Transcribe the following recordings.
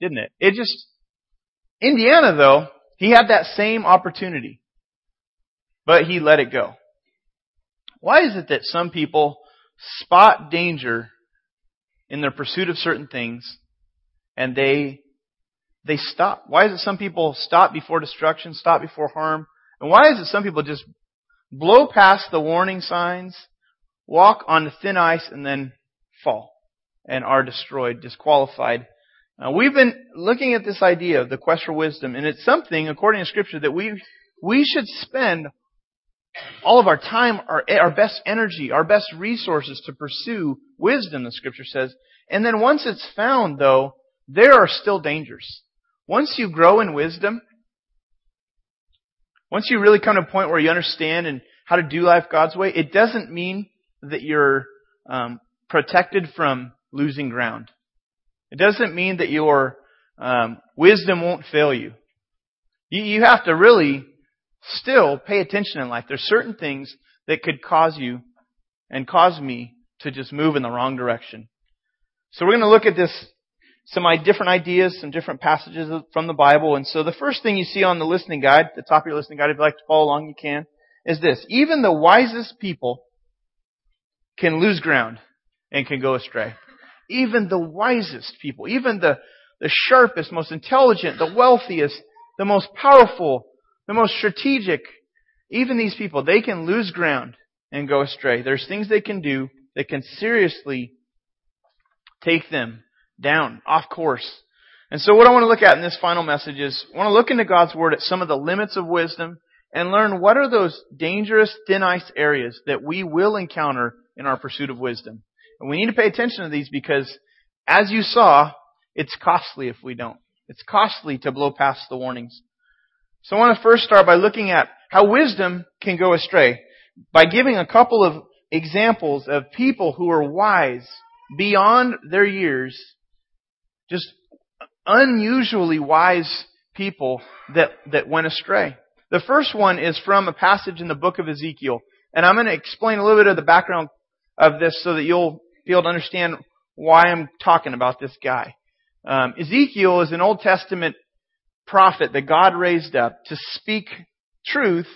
didn't it? It just, Indiana though, he had that same opportunity. But he let it go. Why is it that some people spot danger in their pursuit of certain things and they they stop? Why is it some people stop before destruction, stop before harm? And why is it some people just blow past the warning signs, walk on the thin ice, and then fall and are destroyed, disqualified? Uh, we've been looking at this idea of the quest for wisdom, and it's something, according to Scripture, that we we should spend all of our time, our, our best energy, our best resources to pursue wisdom, the Scripture says. And then once it's found, though, there are still dangers. Once you grow in wisdom, once you really come to a point where you understand and how to do life God's way, it doesn't mean that you're um, protected from losing ground. It doesn't mean that your um, wisdom won't fail you. you. You have to really still pay attention in life. There's certain things that could cause you and cause me to just move in the wrong direction. So we're going to look at this, some different ideas, some different passages from the Bible. And so the first thing you see on the listening guide, the top of your listening guide, if you'd like to follow along, you can, is this. Even the wisest people can lose ground and can go astray. Even the wisest people, even the, the sharpest, most intelligent, the wealthiest, the most powerful, the most strategic, even these people, they can lose ground and go astray. There's things they can do that can seriously take them down, off course. And so what I want to look at in this final message is, I want to look into God's Word at some of the limits of wisdom and learn what are those dangerous thin ice areas that we will encounter in our pursuit of wisdom. And we need to pay attention to these because, as you saw, it's costly if we don't. It's costly to blow past the warnings. So I want to first start by looking at how wisdom can go astray by giving a couple of examples of people who are wise beyond their years, just unusually wise people that, that went astray. The first one is from a passage in the book of Ezekiel. And I'm going to explain a little bit of the background of this so that you'll be able to understand why I'm talking about this guy. Um, Ezekiel is an Old Testament prophet that God raised up to speak truth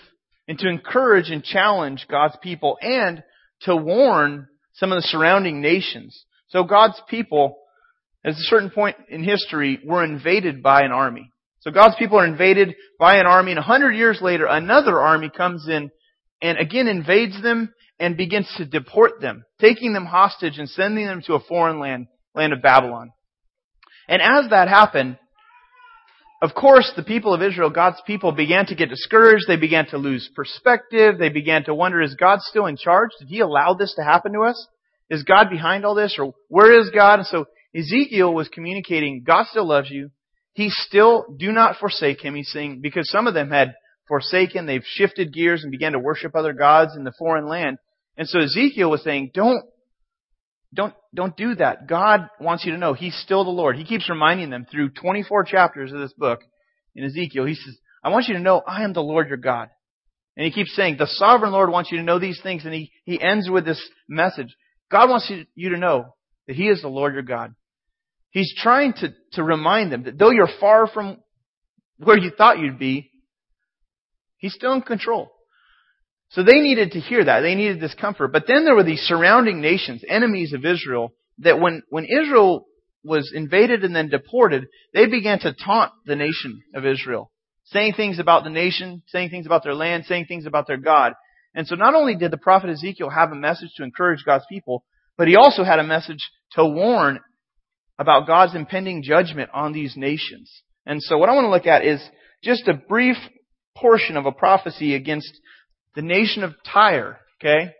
and to encourage and challenge God's people and to warn some of the surrounding nations. So God's people, at a certain point in history, were invaded by an army. So God's people are invaded by an army and a hundred years later another army comes in and again invades them and begins to deport them, taking them hostage and sending them to a foreign land, land of Babylon. And as that happened, of course, the people of Israel, God's people, began to get discouraged. They began to lose perspective. They began to wonder, is God still in charge? Did He allow this to happen to us? Is God behind all this? Or where is God? And so Ezekiel was communicating, God still loves you. He still, do not forsake Him. He's saying, because some of them had forsaken, they've shifted gears and began to worship other gods in the foreign land. And so Ezekiel was saying, don't don't, don't do that. God wants you to know He's still the Lord. He keeps reminding them through 24 chapters of this book in Ezekiel. He says, I want you to know I am the Lord your God. And he keeps saying, the sovereign Lord wants you to know these things. And he, he ends with this message. God wants you, you to know that He is the Lord your God. He's trying to, to remind them that though you're far from where you thought you'd be, He's still in control. So they needed to hear that. They needed this comfort. But then there were these surrounding nations, enemies of Israel, that when, when Israel was invaded and then deported, they began to taunt the nation of Israel. Saying things about the nation, saying things about their land, saying things about their God. And so not only did the prophet Ezekiel have a message to encourage God's people, but he also had a message to warn about God's impending judgment on these nations. And so what I want to look at is just a brief portion of a prophecy against the nation of Tyre, okay?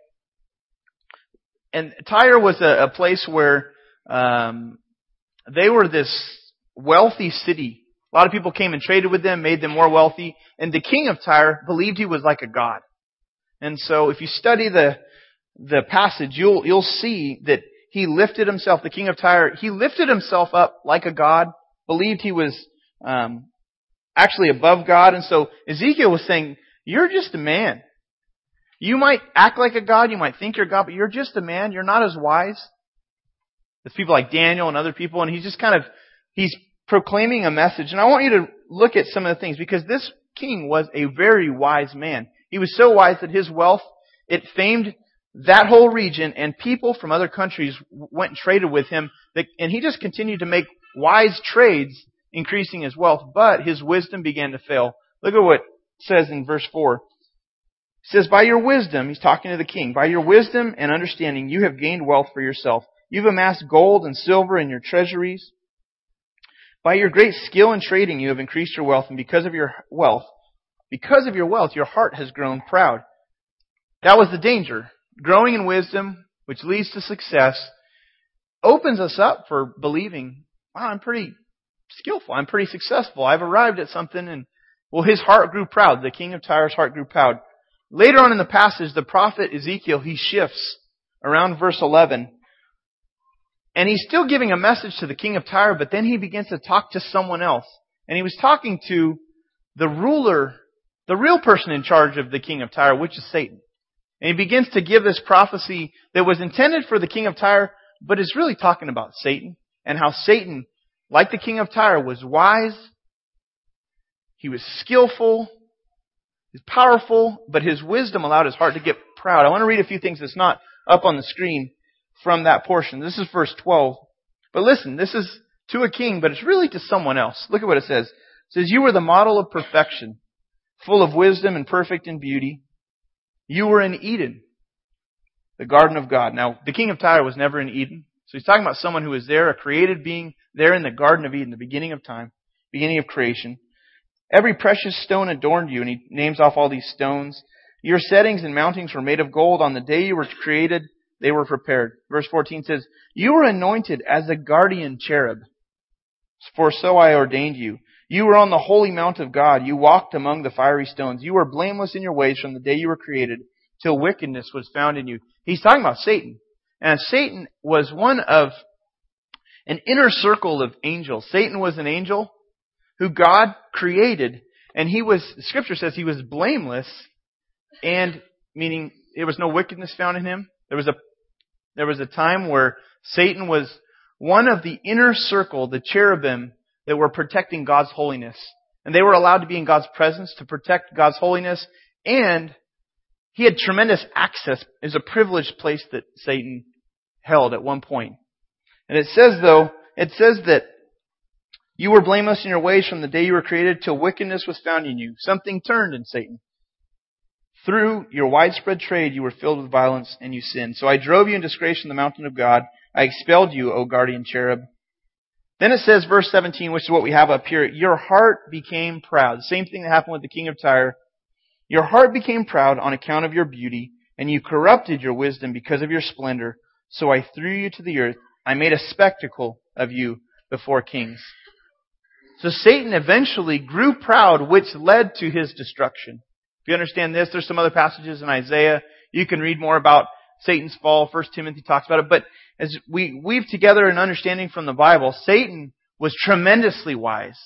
And Tyre was a, a place where um, they were this wealthy city. A lot of people came and traded with them, made them more wealthy, and the king of Tyre believed he was like a god. And so, if you study the the passage, you'll you'll see that he lifted himself. The king of Tyre, he lifted himself up like a god, believed he was um, actually above God, and so Ezekiel was saying, "You're just a man. You might act like a God, you might think you're God, but you're just a man. You're not as wise as people like Daniel and other people. And he's just kind of, he's proclaiming a message. And I want you to look at some of the things because this king was a very wise man. He was so wise that his wealth, it famed that whole region and people from other countries went and traded with him and he just continued to make wise trades increasing his wealth, but his wisdom began to fail. Look at what it says in verse 4. It says, by your wisdom, he's talking to the king, by your wisdom and understanding you have gained wealth for yourself. You've amassed gold and silver in your treasuries. By your great skill in trading you have increased your wealth and because of your wealth, because of your wealth, your heart has grown proud. That was the danger. Growing in wisdom, which leads to success, opens us up for believing, wow, I'm pretty skillful. I'm pretty successful. I've arrived at something and, well, his heart grew proud. The king of Tyre's heart grew proud. Later on in the passage, the prophet Ezekiel, he shifts around verse 11. And he's still giving a message to the king of Tyre, but then he begins to talk to someone else. And he was talking to the ruler, the real person in charge of the king of Tyre, which is Satan. And he begins to give this prophecy that was intended for the king of Tyre, but is really talking about Satan and how Satan, like the king of Tyre, was wise, he was skillful, he's powerful, but his wisdom allowed his heart to get proud. I want to read a few things that's not up on the screen from that portion. This is verse 12. But listen, this is to a king, but it's really to someone else. Look at what it says. It says, You were the model of perfection, full of wisdom and perfect in beauty. You were in Eden, the garden of God. Now, the king of Tyre was never in Eden. So he's talking about someone who was there, a created being there in the garden of Eden, the beginning of time, beginning of creation. Every precious stone adorned you, and he names off all these stones. Your settings and mountings were made of gold. On the day you were created, they were prepared. Verse 14 says, You were anointed as a guardian cherub, for so I ordained you. You were on the holy mount of God. You walked among the fiery stones. You were blameless in your ways from the day you were created till wickedness was found in you. He's talking about Satan. And Satan was one of an inner circle of angels. Satan was an angel who God created and he was, scripture says he was blameless and meaning there was no wickedness found in him. There was a, there was a time where Satan was one of the inner circle, the cherubim that were protecting God's holiness. And they were allowed to be in God's presence to protect God's holiness. And he had tremendous access. It was a privileged place that Satan held at one point. And it says though, it says that you were blameless in your ways from the day you were created till wickedness was found in you. Something turned in Satan. Through your widespread trade, you were filled with violence and you sinned. So I drove you in disgrace from the mountain of God. I expelled you, O guardian cherub. Then it says, verse 17, which is what we have up here, your heart became proud. The same thing that happened with the king of Tyre. Your heart became proud on account of your beauty, and you corrupted your wisdom because of your splendor. So I threw you to the earth. I made a spectacle of you before kings. So Satan eventually grew proud, which led to his destruction. If you understand this, there's some other passages in Isaiah. You can read more about Satan's fall. First Timothy talks about it. But as we weave together an understanding from the Bible, Satan was tremendously wise,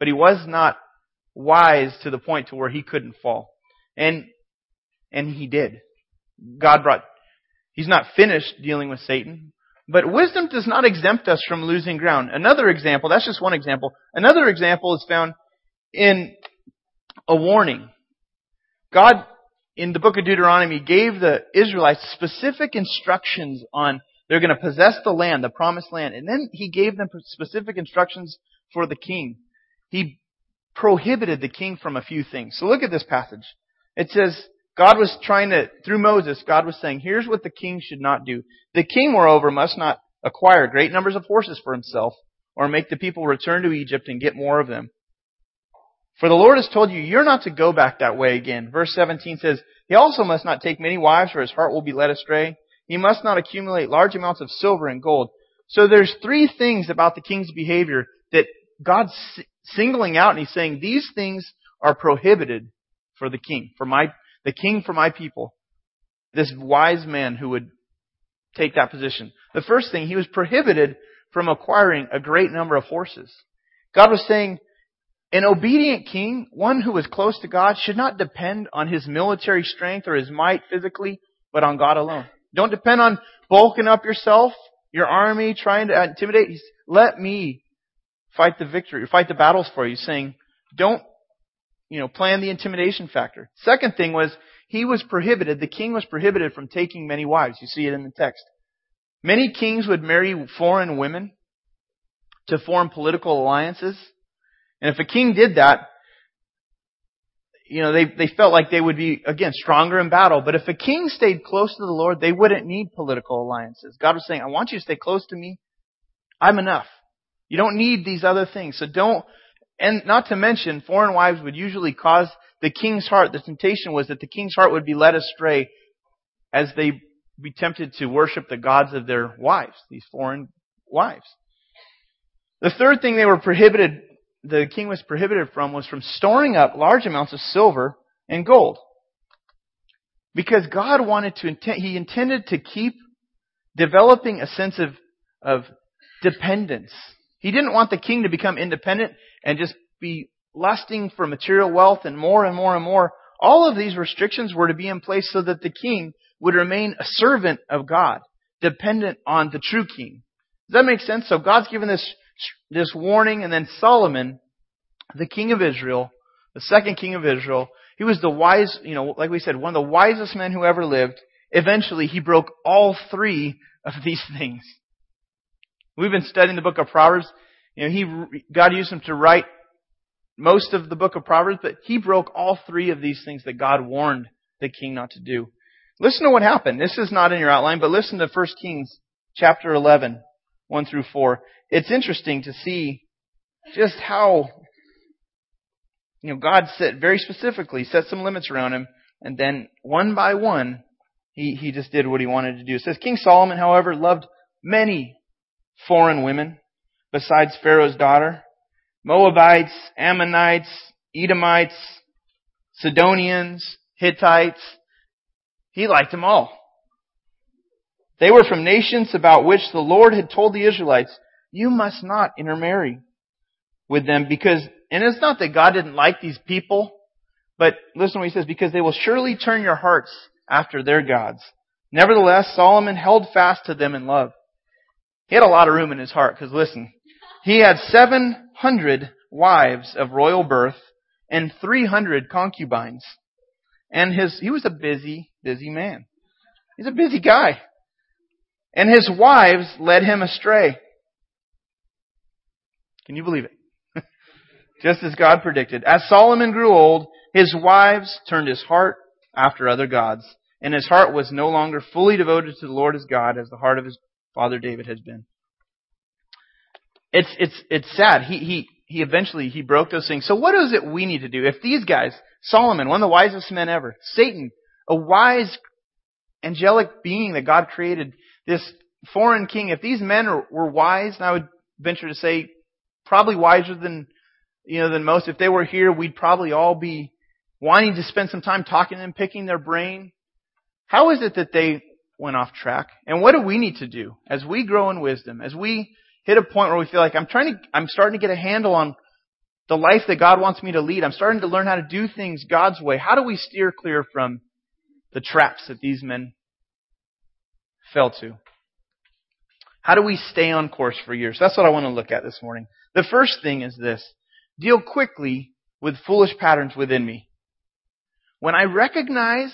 but he was not wise to the point to where he couldn't fall. And, and he did. God brought, he's not finished dealing with Satan, but wisdom does not exempt us from losing ground. Another example, that's just one example. Another example is found in a warning. God, in the book of Deuteronomy, gave the Israelites specific instructions on they're going to possess the land, the promised land. And then he gave them specific instructions for the king. He prohibited the king from a few things. So look at this passage. It says, God was trying to, through Moses, God was saying, here's what the king should not do. The king, moreover, must not acquire great numbers of horses for himself, or make the people return to Egypt and get more of them. For the Lord has told you, you're not to go back that way again. Verse 17 says, He also must not take many wives, or his heart will be led astray. He must not accumulate large amounts of silver and gold. So there's three things about the king's behavior that God's singling out and he's saying these things are prohibited for the king, for my, the king for my people. This wise man who would take that position. The first thing, he was prohibited from acquiring a great number of horses. God was saying, an obedient king, one who is close to God, should not depend on his military strength or his might physically, but on God alone. Don't depend on bulking up yourself, your army, trying to intimidate. Let me fight the victory, fight the battles for you, saying, don't, you know, plan the intimidation factor. Second thing was, he was prohibited, the king was prohibited from taking many wives. You see it in the text. Many kings would marry foreign women to form political alliances. And if a king did that, you know, they, they felt like they would be, again, stronger in battle. But if a king stayed close to the Lord, they wouldn't need political alliances. God was saying, I want you to stay close to me. I'm enough. You don't need these other things. So don't, and not to mention, foreign wives would usually cause the king's heart, the temptation was that the king's heart would be led astray as they be tempted to worship the gods of their wives, these foreign wives. The third thing they were prohibited, the king was prohibited from was from storing up large amounts of silver and gold. Because God wanted to, intend he intended to keep developing a sense of, of dependence. He didn't want the king to become independent and just be lusting for material wealth and more and more and more. All of these restrictions were to be in place so that the king would remain a servant of God, dependent on the true king. Does that make sense? So God's given this, this warning and then Solomon, the king of Israel, the second king of Israel, he was the wise, you know, like we said, one of the wisest men who ever lived. Eventually, he broke all three of these things. We've been studying the book of Proverbs. You know, he, God used him to write most of the book of Proverbs, but he broke all three of these things that God warned the king not to do. Listen to what happened. This is not in your outline, but listen to 1 Kings chapter 11, 1 through 4. It's interesting to see just how, you know, God set very specifically, set some limits around him, and then one by one, he, he just did what he wanted to do. It says, King Solomon, however, loved many foreign women besides Pharaoh's daughter. Moabites, Ammonites, Edomites, Sidonians, Hittites. He liked them all. They were from nations about which the Lord had told the Israelites, you must not intermarry with them because, and it's not that God didn't like these people, but listen what he says, because they will surely turn your hearts after their gods. Nevertheless, Solomon held fast to them in love. He had a lot of room in his heart, because listen, he had 700 wives of royal birth and 300 concubines. And his, he was a busy, busy man. He's a busy guy. And his wives led him astray. Can you believe it? Just as God predicted. As Solomon grew old, his wives turned his heart after other gods, and his heart was no longer fully devoted to the Lord his God as the heart of his father David has been. It's, it's, it's sad. He, he, he eventually, he broke those things. So what is it we need to do? If these guys, Solomon, one of the wisest men ever, Satan, a wise, angelic being that God created, this foreign king, if these men are, were wise, and I would venture to say probably wiser than, you know, than most, if they were here, we'd probably all be wanting to spend some time talking to them, picking their brain. How is it that they went off track? And what do we need to do as we grow in wisdom, as we hit a point where we feel like I'm trying to, I'm starting to get a handle on the life that God wants me to lead. I'm starting to learn how to do things God's way. How do we steer clear from the traps that these men fell to? How do we stay on course for years? That's what I want to look at this morning. The first thing is this. Deal quickly with foolish patterns within me. When I recognize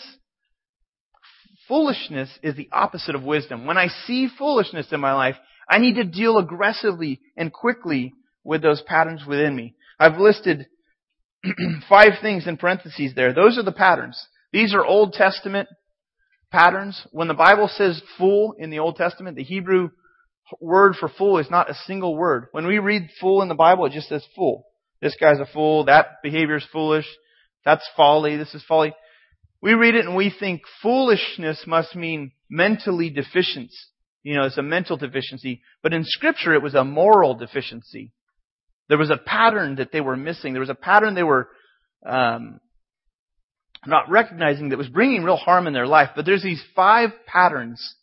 foolishness is the opposite of wisdom. When I see foolishness in my life, I need to deal aggressively and quickly with those patterns within me. I've listed five things in parentheses there. Those are the patterns. These are Old Testament patterns. When the Bible says fool in the Old Testament, the Hebrew word for fool is not a single word. When we read fool in the Bible, it just says fool. This guy's a fool. That behavior is foolish. That's folly. This is folly. We read it and we think foolishness must mean mentally deficient. You know, it's a mental deficiency. But in scripture, it was a moral deficiency. There was a pattern that they were missing. There was a pattern they were, um, not recognizing that was bringing real harm in their life. But there's these five patterns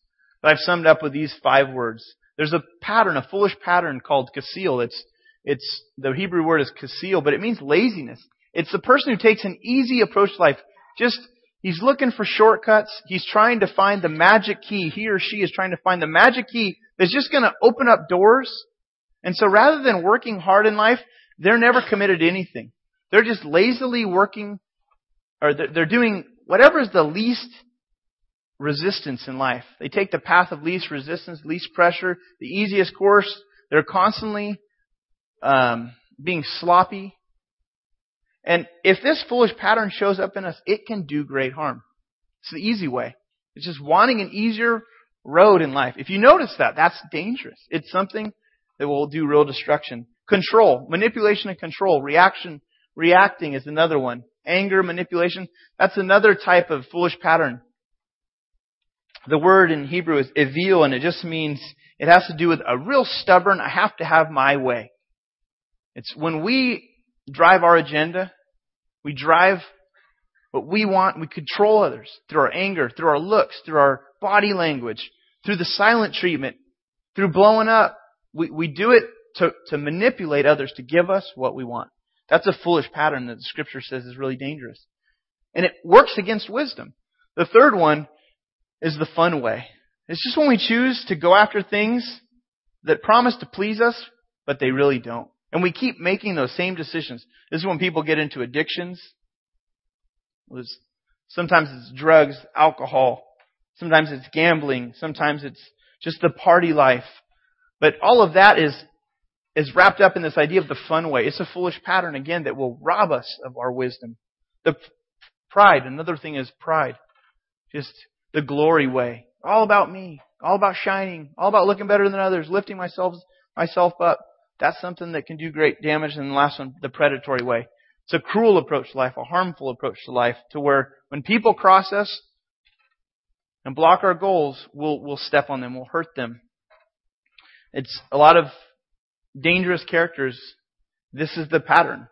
that I've summed up with these five words. There's a pattern, a foolish pattern called kasil. It's, it's, the Hebrew word is kasil, but it means laziness. It's the person who takes an easy approach to life. Just He's looking for shortcuts. He's trying to find the magic key. He or she is trying to find the magic key that's just going to open up doors And so rather than working hard in life, they're never committed to anything. They're just lazily working, or they're doing whatever is the least resistance in life. They take the path of least resistance, least pressure, the easiest course. They're constantly um, being sloppy. And if this foolish pattern shows up in us, it can do great harm. It's the easy way. It's just wanting an easier road in life. If you notice that, that's dangerous. It's something that will do real destruction. Control, manipulation and control, reaction, reacting is another one. Anger, manipulation, that's another type of foolish pattern. The word in Hebrew is evil and it just means it has to do with a real stubborn, I have to have my way. It's when we drive our agenda, we drive what we want, we control others through our anger, through our looks, through our body language, through the silent treatment, through blowing up. We, we do it to, to manipulate others to give us what we want. That's a foolish pattern that the scripture says is really dangerous. And it works against wisdom. The third one is the fun way. It's just when we choose to go after things that promise to please us, but they really don't. And we keep making those same decisions. This is when people get into addictions. Sometimes it's drugs, alcohol. Sometimes it's gambling. Sometimes it's just the party life. But all of that is, is wrapped up in this idea of the fun way. It's a foolish pattern again that will rob us of our wisdom. The pride, another thing is pride. Just the glory way. All about me. All about shining. All about looking better than others. Lifting myself, myself up. That's something that can do great damage. And the last one, the predatory way. It's a cruel approach to life, a harmful approach to life, to where when people cross us and block our goals, we'll, we'll step on them, we'll hurt them. It's a lot of dangerous characters. This is the pattern.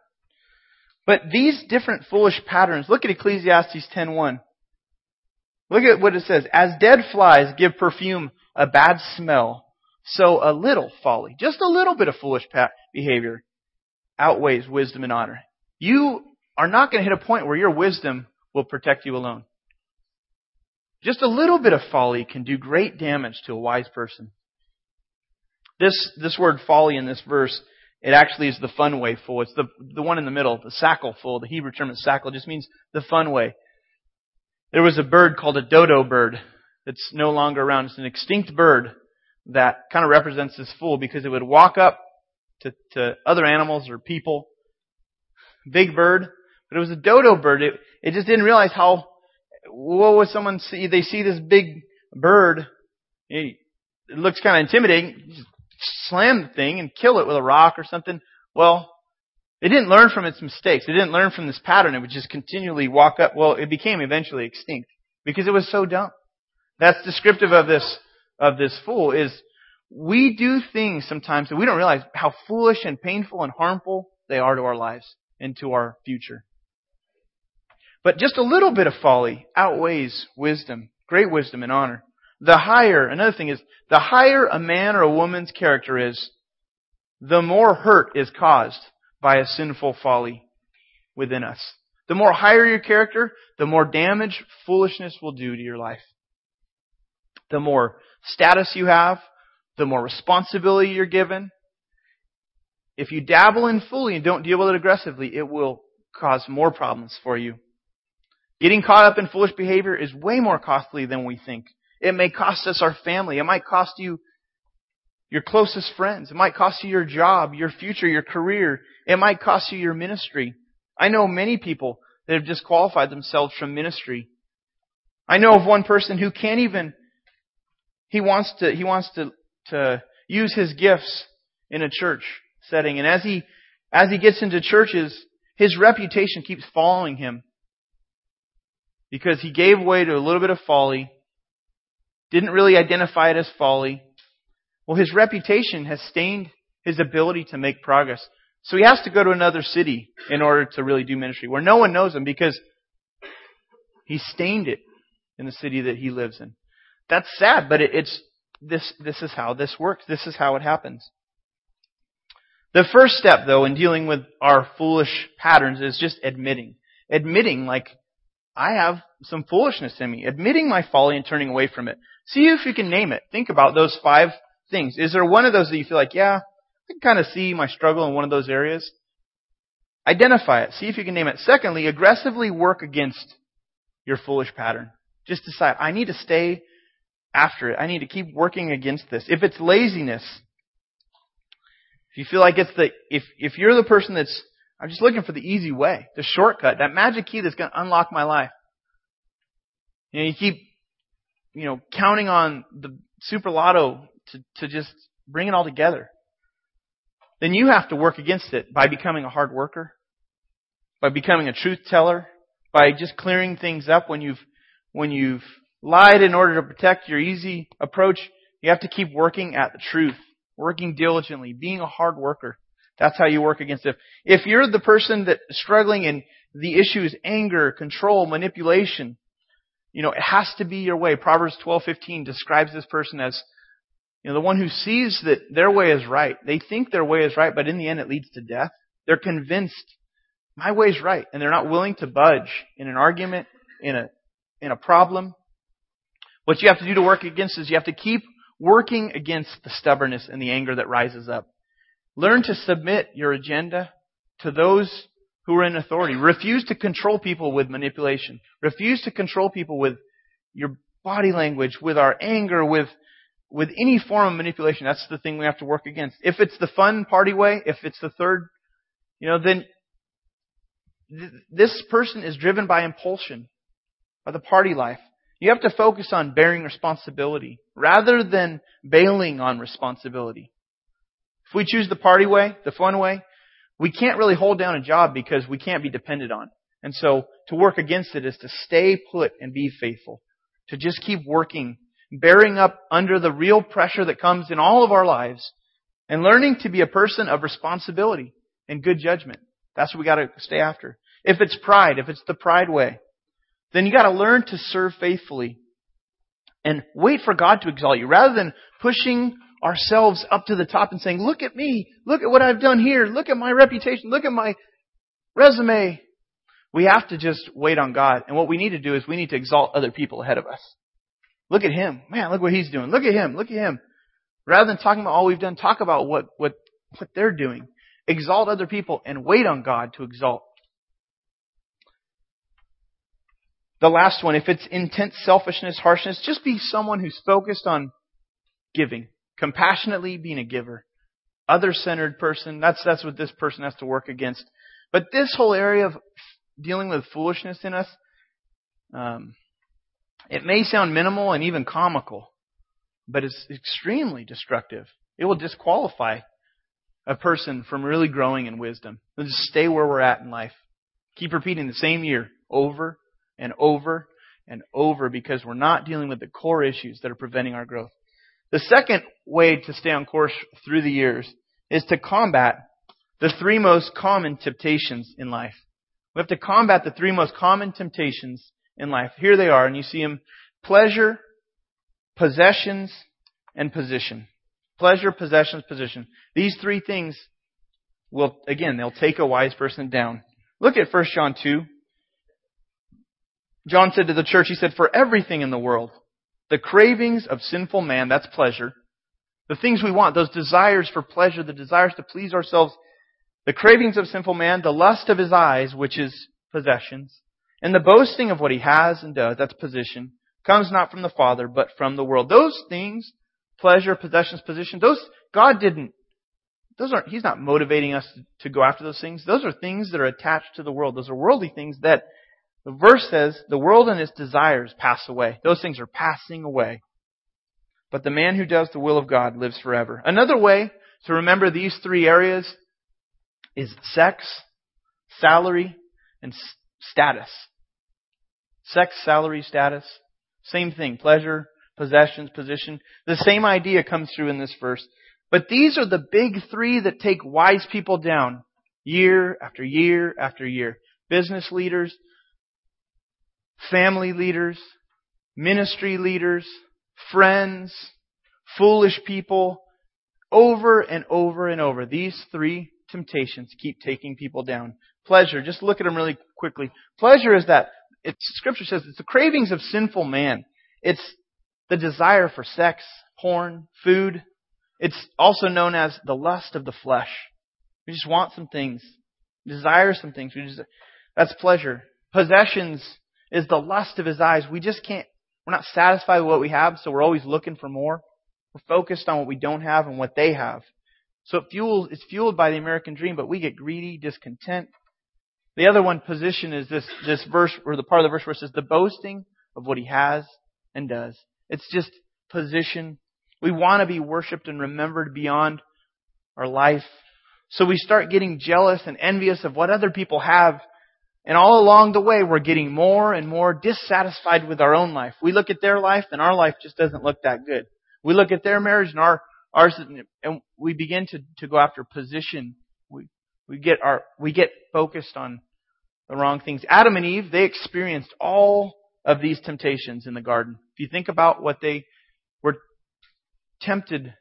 But these different foolish patterns, look at Ecclesiastes 10.1. Look at what it says. As dead flies give perfume a bad smell, so a little folly, just a little bit of foolish behavior outweighs wisdom and honor. You are not going to hit a point where your wisdom will protect you alone. Just a little bit of folly can do great damage to a wise person. This, this word folly in this verse, it actually is the fun way fool. It's the, the one in the middle, the sackle fool. The Hebrew term is sackle. just means the fun way. There was a bird called a dodo bird that's no longer around. It's an extinct bird that kind of represents this fool because it would walk up to, to other animals or people. Big bird. But it was a dodo bird. It, it just didn't realize how, what would someone see? They see this big bird. It, it looks kind of intimidating. Just slam the thing and kill it with a rock or something. Well, it didn't learn from its mistakes. It didn't learn from this pattern. It would just continually walk up. Well, it became eventually extinct because it was so dumb. That's descriptive of this, of this fool is we do things sometimes that we don't realize how foolish and painful and harmful they are to our lives and to our future. But just a little bit of folly outweighs wisdom, great wisdom and honor. The higher, another thing is, the higher a man or a woman's character is, the more hurt is caused by a sinful folly within us. The more higher your character, the more damage foolishness will do to your life. The more status you have, the more responsibility you're given. If you dabble in fully and don't deal with it aggressively, it will cause more problems for you. Getting caught up in foolish behavior is way more costly than we think. It may cost us our family. It might cost you your closest friends. It might cost you your job, your future, your career. It might cost you your ministry. I know many people that have disqualified themselves from ministry. I know of one person who can't even, he wants to, he wants to, to use his gifts in a church setting. And as he, as he gets into churches, his reputation keeps following him. Because he gave way to a little bit of folly, didn't really identify it as folly, well, his reputation has stained his ability to make progress. So he has to go to another city in order to really do ministry where no one knows him because he stained it in the city that he lives in. That's sad, but it, it's this this is how this works. This is how it happens. The first step though in dealing with our foolish patterns is just admitting. Admitting like I have some foolishness in me. Admitting my folly and turning away from it. See if you can name it. Think about those five things. Is there one of those that you feel like, yeah, I can kind of see my struggle in one of those areas. Identify it. See if you can name it. Secondly, aggressively work against your foolish pattern. Just decide, I need to stay after it. I need to keep working against this. If it's laziness, if you feel like it's the, if, if you're the person that's, I'm just looking for the easy way, the shortcut, that magic key that's going to unlock my life. You know, you keep, you know, counting on the super lotto to, to just bring it all together. Then you have to work against it by becoming a hard worker, by becoming a truth teller, by just clearing things up when you've, when you've lied in order to protect your easy approach. You have to keep working at the truth, working diligently, being a hard worker. That's how you work against it. If you're the person that's struggling and the issue is anger, control, manipulation, you know, it has to be your way. Proverbs 12:15 describes this person as you know, the one who sees that their way is right. They think their way is right, but in the end it leads to death. They're convinced my way is right, and they're not willing to budge in an argument, in a in a problem. What you have to do to work against is you have to keep working against the stubbornness and the anger that rises up. Learn to submit your agenda to those who are in authority. Refuse to control people with manipulation. Refuse to control people with your body language, with our anger, with, with any form of manipulation. That's the thing we have to work against. If it's the fun party way, if it's the third, you know, then th- this person is driven by impulsion, by the party life. You have to focus on bearing responsibility rather than bailing on responsibility. If we choose the party way, the fun way, we can't really hold down a job because we can't be depended on. And so to work against it is to stay put and be faithful. To just keep working, bearing up under the real pressure that comes in all of our lives and learning to be a person of responsibility and good judgment. That's what we gotta stay after. If it's pride, if it's the pride way, then you gotta learn to serve faithfully and wait for God to exalt you rather than pushing ourselves up to the top and saying, look at me, look at what I've done here, look at my reputation, look at my resume. We have to just wait on God. And what we need to do is we need to exalt other people ahead of us. Look at him. Man, look what he's doing. Look at him. Look at him. Rather than talking about all we've done, talk about what, what, what they're doing. Exalt other people and wait on God to exalt. The last one, if it's intense selfishness, harshness, just be someone who's focused on giving. Compassionately being a giver. Other-centered person. That's, that's what this person has to work against. But this whole area of dealing with foolishness in us, um, it may sound minimal and even comical, but it's extremely destructive. It will disqualify a person from really growing in wisdom. They'll just stay where we're at in life. Keep repeating the same year over and over and over because we're not dealing with the core issues that are preventing our growth. The second way to stay on course through the years is to combat the three most common temptations in life. We have to combat the three most common temptations in life. Here they are, and you see them. Pleasure, possessions, and position. Pleasure, possessions, position. These three things will, again, they'll take a wise person down. Look at 1 John 2. John said to the church, he said, for everything in the world, the cravings of sinful man, that's pleasure. The things we want, those desires for pleasure, the desires to please ourselves, the cravings of sinful man, the lust of his eyes, which is possessions, and the boasting of what he has and does, that's position, comes not from the Father, but from the world. Those things, pleasure, possessions, position, those, God didn't, those aren't, He's not motivating us to go after those things. Those are things that are attached to the world. Those are worldly things that the verse says, the world and its desires pass away. Those things are passing away. But the man who does the will of God lives forever. Another way to remember these three areas is sex, salary, and status. Sex, salary, status. Same thing. Pleasure, possessions, position. The same idea comes through in this verse. But these are the big three that take wise people down year after year after year. Business leaders, family leaders, ministry leaders, friends, foolish people, over and over and over. These three temptations keep taking people down. Pleasure, just look at them really quickly. Pleasure is that, scripture says it's the cravings of sinful man. It's the desire for sex, porn, food, It's also known as the lust of the flesh. We just want some things, desire some things. We just, that's pleasure. Possessions is the lust of his eyes. We just can't, we're not satisfied with what we have, so we're always looking for more. We're focused on what we don't have and what they have. So it fuels, it's fueled by the American dream, but we get greedy, discontent. The other one position is this, this verse, or the part of the verse where it says the boasting of what he has and does. It's just position. We want to be worshiped and remembered beyond our life. So we start getting jealous and envious of what other people have. And all along the way, we're getting more and more dissatisfied with our own life. We look at their life and our life just doesn't look that good. We look at their marriage and our, ours, and we begin to, to go after position. We, we get our, we get focused on the wrong things. Adam and Eve, they experienced all of these temptations in the garden. If you think about what they were tempted,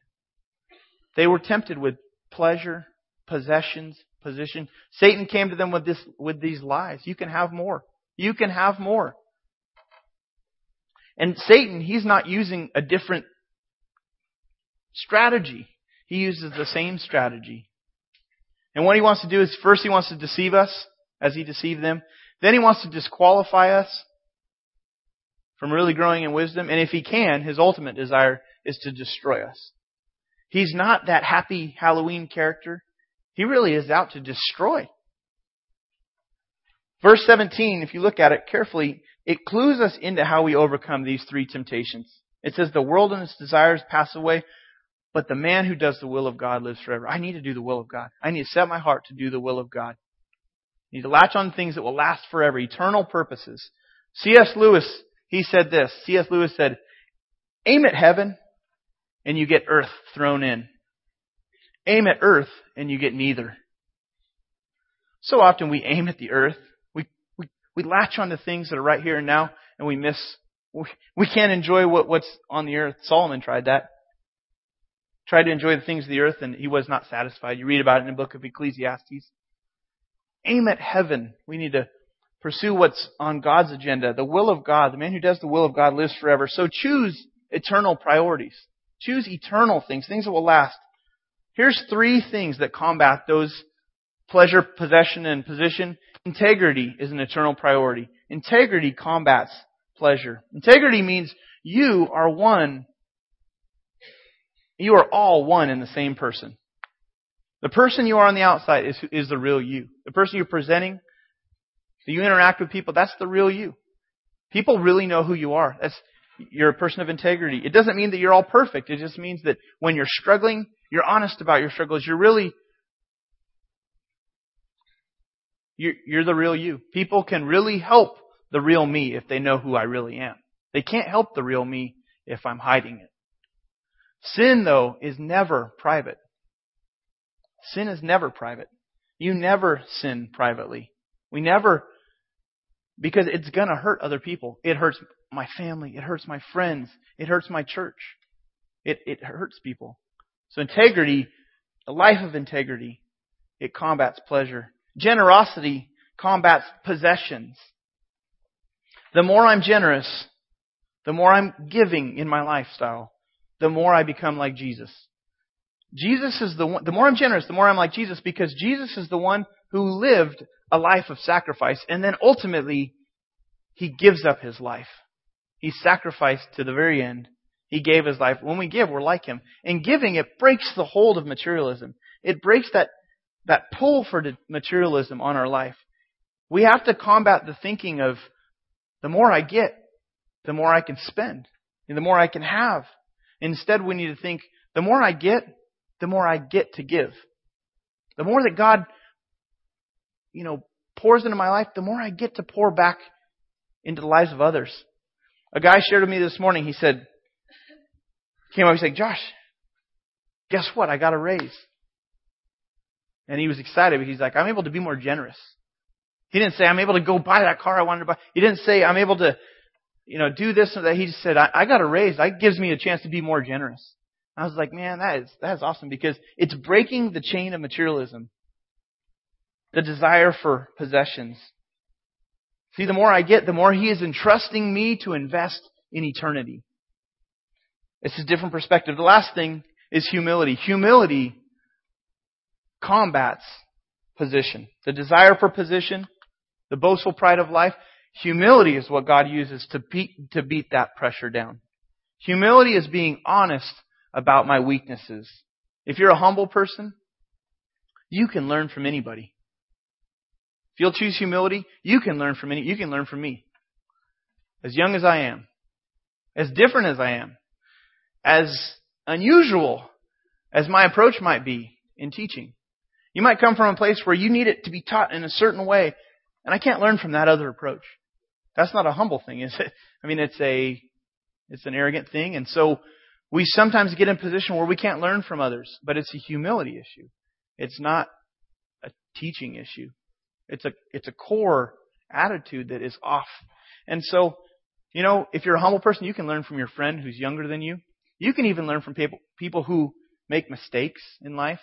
they were tempted with pleasure, possessions, position. Satan came to them with this, with these lies. You can have more. You can have more. And Satan, he's not using a different strategy. He uses the same strategy. And what he wants to do is first he wants to deceive us as he deceived them. Then he wants to disqualify us from really growing in wisdom. And if he can, his ultimate desire is to destroy us. He's not that happy Halloween character. He really is out to destroy. Verse 17, if you look at it carefully, it clues us into how we overcome these three temptations. It says, the world and its desires pass away, but the man who does the will of God lives forever. I need to do the will of God. I need to set my heart to do the will of God. I need to latch on things that will last forever, eternal purposes. C.S. Lewis he said this. C.S. Lewis said, aim at heaven and you get earth thrown in. Aim at earth and you get neither. So often we aim at the earth. We, we, we latch on to things that are right here and now and we miss, we, we can't enjoy what, what's on the earth. Solomon tried that. Tried to enjoy the things of the earth and he was not satisfied. You read about it in the book of Ecclesiastes. Aim at heaven. We need to Pursue what's on God's agenda, the will of God. The man who does the will of God lives forever. So choose eternal priorities. Choose eternal things, things that will last. Here's three things that combat those pleasure, possession, and position. Integrity is an eternal priority. Integrity combats pleasure. Integrity means you are one. You are all one in the same person. The person you are on the outside is, is the real you. The person you're presenting so you interact with people, that's the real you. People really know who you are. That's, you're a person of integrity. It doesn't mean that you're all perfect. It just means that when you're struggling, you're honest about your struggles. You're really, you're, you're the real you. People can really help the real me if they know who I really am. They can't help the real me if I'm hiding it. Sin, though, is never private. Sin is never private. You never sin privately. We never because it's going to hurt other people. It hurts my family. It hurts my friends. It hurts my church. It, it hurts people. So integrity, a life of integrity, it combats pleasure. Generosity combats possessions. The more I'm generous, the more I'm giving in my lifestyle, the more I become like Jesus. Jesus is the one, the more I'm generous, the more I'm like Jesus because Jesus is the one who lived a life of sacrifice and then ultimately he gives up his life. He sacrificed to the very end. He gave his life. When we give, we're like him. In giving, it breaks the hold of materialism. It breaks that, that pull for materialism on our life. We have to combat the thinking of the more I get, the more I can spend, and the more I can have. Instead, we need to think the more I get, the more I get to give. The more that God you know, pours into my life, the more I get to pour back into the lives of others. A guy shared with me this morning, he said, came up and said, Josh, guess what? I got a raise. And he was excited because he's like, I'm able to be more generous. He didn't say, I'm able to go buy that car I wanted to buy. He didn't say, I'm able to, you know, do this or that. He just said, I, I got a raise. That gives me a chance to be more generous. I was like, man, that is, that is awesome because it's breaking the chain of materialism the desire for possessions. See, the more I get, the more He is entrusting me to invest in eternity. It's a different perspective. The last thing is humility. Humility combats position. The desire for position, the boastful pride of life, humility is what God uses to beat, to beat that pressure down. Humility is being honest about my weaknesses. If you're a humble person, you can learn from anybody. If you'll choose humility, you can learn from any, you can learn from me. As young as I am, as different as I am, as unusual as my approach might be in teaching. You might come from a place where you need it to be taught in a certain way, and I can't learn from that other approach. That's not a humble thing, is it? I mean, it's a, it's an arrogant thing, and so we sometimes get in a position where we can't learn from others, but it's a humility issue. It's not a teaching issue. It's a, it's a core attitude that is off. And so, you know, if you're a humble person, you can learn from your friend who's younger than you. You can even learn from people, people who make mistakes in life.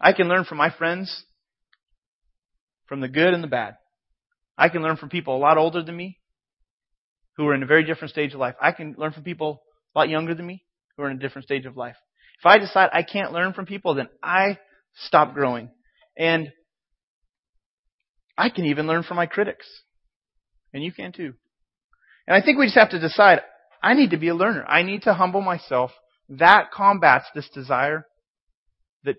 I can learn from my friends from the good and the bad. I can learn from people a lot older than me who are in a very different stage of life. I can learn from people a lot younger than me who are in a different stage of life. If I decide I can't learn from people, then I stop growing. And I can even learn from my critics. And you can too. And I think we just have to decide, I need to be a learner. I need to humble myself. That combats this desire that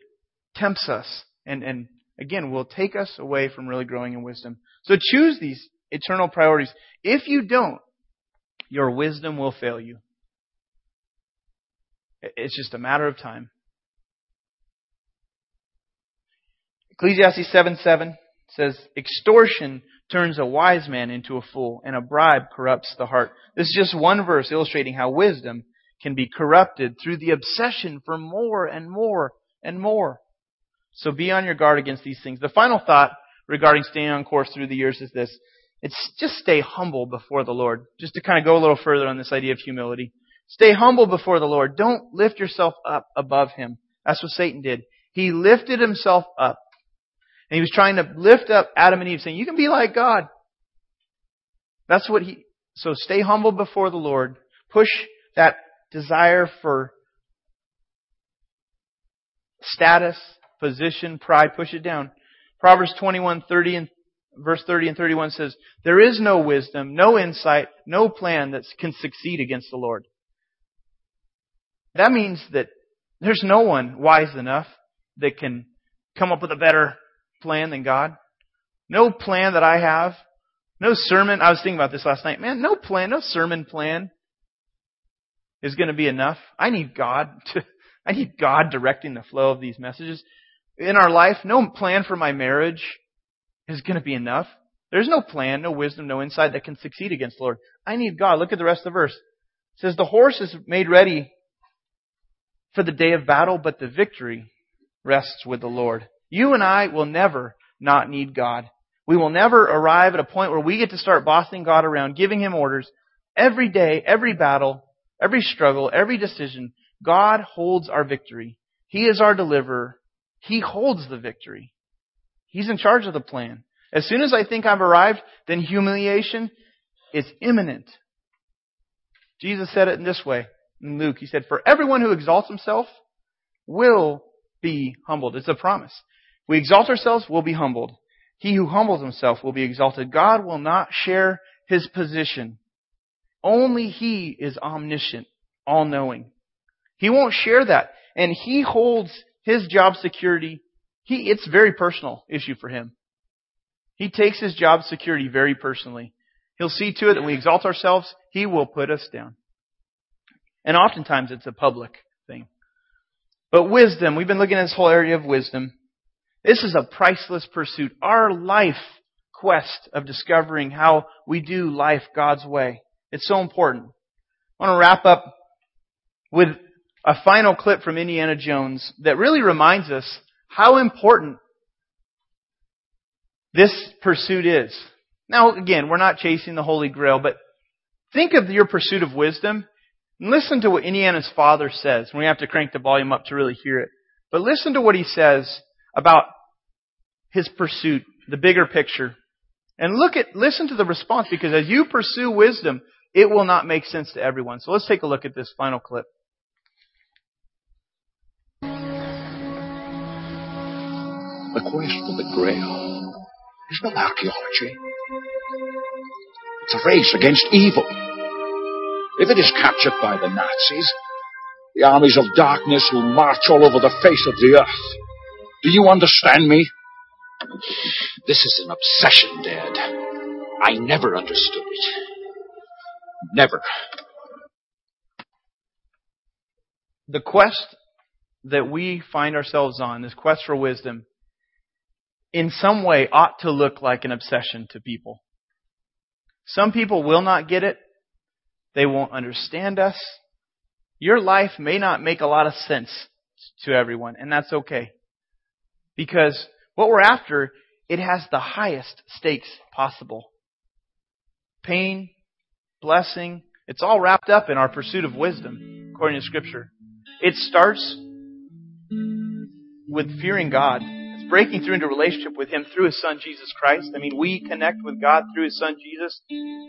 tempts us and, and again will take us away from really growing in wisdom. So choose these eternal priorities. If you don't, your wisdom will fail you. It's just a matter of time. Ecclesiastes 7 7 says, Extortion turns a wise man into a fool, and a bribe corrupts the heart. This is just one verse illustrating how wisdom can be corrupted through the obsession for more and more and more. So be on your guard against these things. The final thought regarding staying on course through the years is this. It's just stay humble before the Lord. Just to kind of go a little further on this idea of humility. Stay humble before the Lord. Don't lift yourself up above Him. That's what Satan did. He lifted himself up. And he was trying to lift up Adam and Eve saying, you can be like God. That's what he, so stay humble before the Lord. Push that desire for status, position, pride, push it down. Proverbs 21, 30 and verse 30 and 31 says, There is no wisdom, no insight, no plan that can succeed against the Lord. That means that there's no one wise enough that can come up with a better plan than God. No plan that I have. No sermon. I was thinking about this last night. Man, no plan, no sermon plan is going to be enough. I need God to, I need God directing the flow of these messages. In our life, no plan for my marriage is going to be enough. There's no plan, no wisdom, no insight that can succeed against the Lord. I need God. Look at the rest of the verse. It says, the horse is made ready for the day of battle, but the victory rests with the Lord. You and I will never not need God. We will never arrive at a point where we get to start bossing God around, giving Him orders. Every day, every battle, every struggle, every decision, God holds our victory. He is our deliverer. He holds the victory. He's in charge of the plan. As soon as I think I've arrived, then humiliation is imminent. Jesus said it in this way in Luke. He said, For everyone who exalts himself will be humbled. It's a promise. We exalt ourselves, we'll be humbled. He who humbles himself will be exalted. God will not share his position. Only he is omniscient, all knowing. He won't share that. And he holds his job security. He, it's a very personal issue for him. He takes his job security very personally. He'll see to it that we exalt ourselves. He will put us down. And oftentimes it's a public thing. But wisdom, we've been looking at this whole area of wisdom. This is a priceless pursuit. Our life quest of discovering how we do life God's way. It's so important. I want to wrap up with a final clip from Indiana Jones that really reminds us how important this pursuit is. Now, again, we're not chasing the Holy Grail, but think of your pursuit of wisdom and listen to what Indiana's father says. We have to crank the volume up to really hear it. But listen to what he says about his pursuit, the bigger picture. And look at, listen to the response because as you pursue wisdom, it will not make sense to everyone. So let's take a look at this final clip. The quest for the grail is not archaeology. It's a race against evil. If it is captured by the Nazis, the armies of darkness will march all over the face of the earth do you understand me? This is an obsession, Dad. I never understood it. Never. The quest that we find ourselves on, this quest for wisdom, in some way ought to look like an obsession to people. Some people will not get it. They won't understand us. Your life may not make a lot of sense to everyone, and that's okay. Because what we're after, it has the highest stakes possible. Pain, blessing, it's all wrapped up in our pursuit of wisdom, according to Scripture. It starts with fearing God. It's breaking through into relationship with Him through His Son Jesus Christ. I mean, we connect with God through His Son Jesus.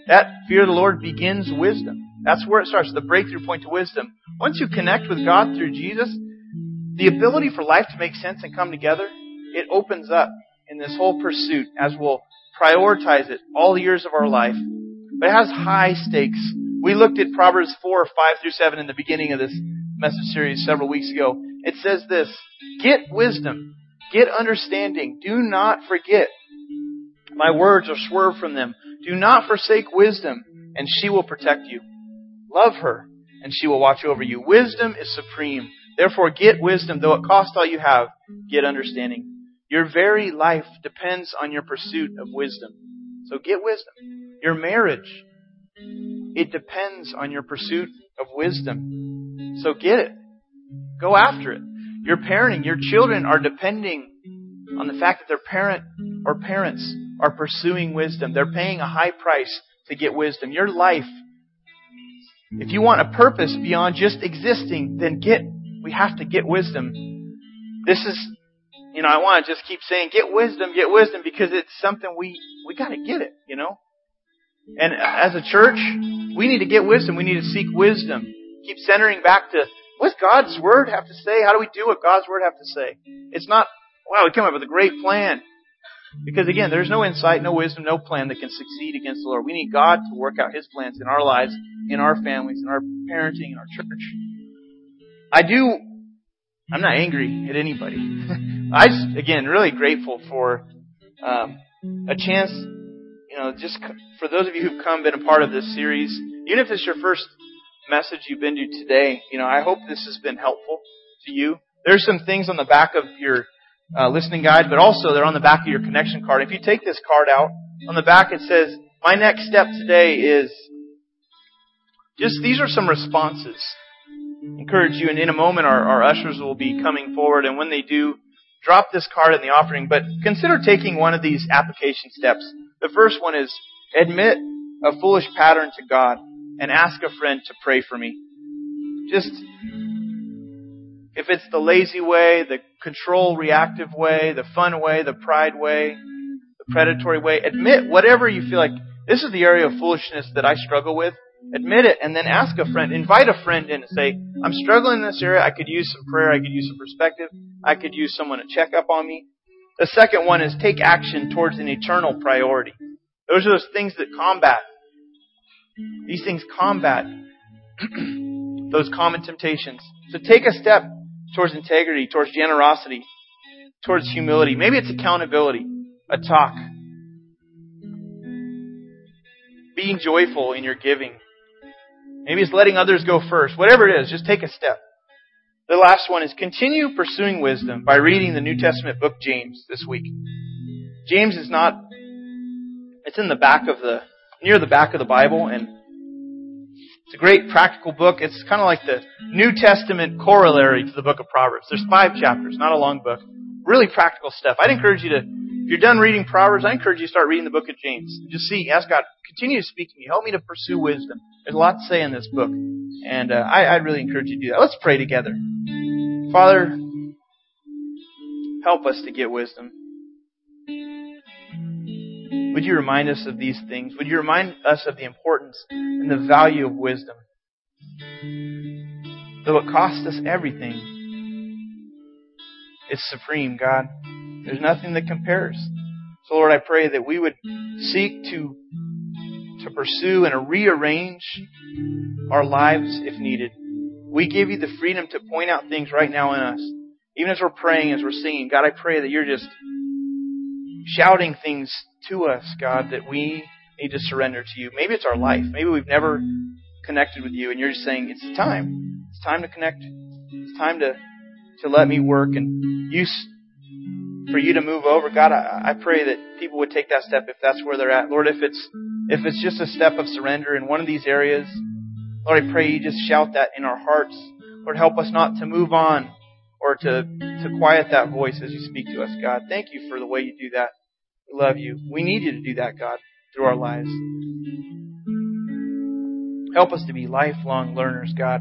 That fear of the Lord begins wisdom. That's where it starts, the breakthrough point to wisdom. Once you connect with God through Jesus, the ability for life to make sense and come together, it opens up in this whole pursuit as we'll prioritize it all years of our life. But it has high stakes. We looked at Proverbs 4, 5 through 7 in the beginning of this message series several weeks ago. It says this, Get wisdom, get understanding, do not forget. My words are swerved from them. Do not forsake wisdom, and she will protect you. Love her, and she will watch over you. Wisdom is supreme. Therefore, get wisdom, though it cost all you have. Get understanding. Your very life depends on your pursuit of wisdom. So get wisdom. Your marriage, it depends on your pursuit of wisdom. So get it. Go after it. Your parenting, your children are depending on the fact that their parent or parents are pursuing wisdom. They're paying a high price to get wisdom. Your life, if you want a purpose beyond just existing, then get, we have to get wisdom. This is, you know, I want to just keep saying, get wisdom, get wisdom, because it's something we, we gotta get it, you know? And as a church, we need to get wisdom. We need to seek wisdom. Keep centering back to What's God's Word have to say? How do we do what God's Word have to say? It's not, wow, we come up with a great plan. Because again, there's no insight, no wisdom, no plan that can succeed against the Lord. We need God to work out His plans in our lives, in our families, in our parenting, in our church. I do, I'm not angry at anybody. I just, again, really grateful for um, a chance, you know, just for those of you who've come, been a part of this series, even if it's your first message you've been to today. You know, I hope this has been helpful to you. There's some things on the back of your uh, listening guide, but also they're on the back of your connection card. If you take this card out, on the back it says, my next step today is just these are some responses. Encourage you, and in a moment our, our ushers will be coming forward, and when they do, drop this card in the offering, but consider taking one of these application steps. The first one is admit a foolish pattern to God and ask a friend to pray for me. Just, if it's the lazy way, the control reactive way, the fun way, the pride way, the predatory way, admit whatever you feel like, this is the area of foolishness that I struggle with. Admit it and then ask a friend, invite a friend in and say, I'm struggling in this area. I could use some prayer. I could use some perspective. I could use someone to check up on me. The second one is take action towards an eternal priority. Those are those things that combat these things combat those common temptations. So take a step towards integrity, towards generosity, towards humility. Maybe it's accountability, a talk. Being joyful in your giving. Maybe it's letting others go first. Whatever it is, just take a step. The last one is continue pursuing wisdom by reading the New Testament book James this week. James is not, it's in the back of the near the back of the Bible, and it's a great practical book. It's kind of like the New Testament corollary to the book of Proverbs. There's five chapters, not a long book. Really practical stuff. I'd encourage you to, if you're done reading Proverbs, I encourage you to start reading the book of James. Just see, ask God, continue to speak to me. Help me to pursue wisdom. There's a lot to say in this book. And uh, I, I'd really encourage you to do that. Let's pray together. Father, help us to get wisdom. Would you remind us of these things? Would you remind us of the importance and the value of wisdom? Though it costs us everything, it's supreme, God. There's nothing that compares. So Lord, I pray that we would seek to to pursue and rearrange our lives if needed. We give you the freedom to point out things right now in us. Even as we're praying, as we're singing, God, I pray that you're just shouting things to us, God, that we need to surrender to you. Maybe it's our life. Maybe we've never connected with you and you're just saying, it's time. It's time to connect. It's time to, to let me work and use for you to move over. God, I, I pray that people would take that step if that's where they're at. Lord, if it's, if it's just a step of surrender in one of these areas, Lord, I pray you just shout that in our hearts. Lord, help us not to move on or to, to quiet that voice as you speak to us, God. Thank you for the way you do that. We love you. We need you to do that, God, through our lives. Help us to be lifelong learners, God.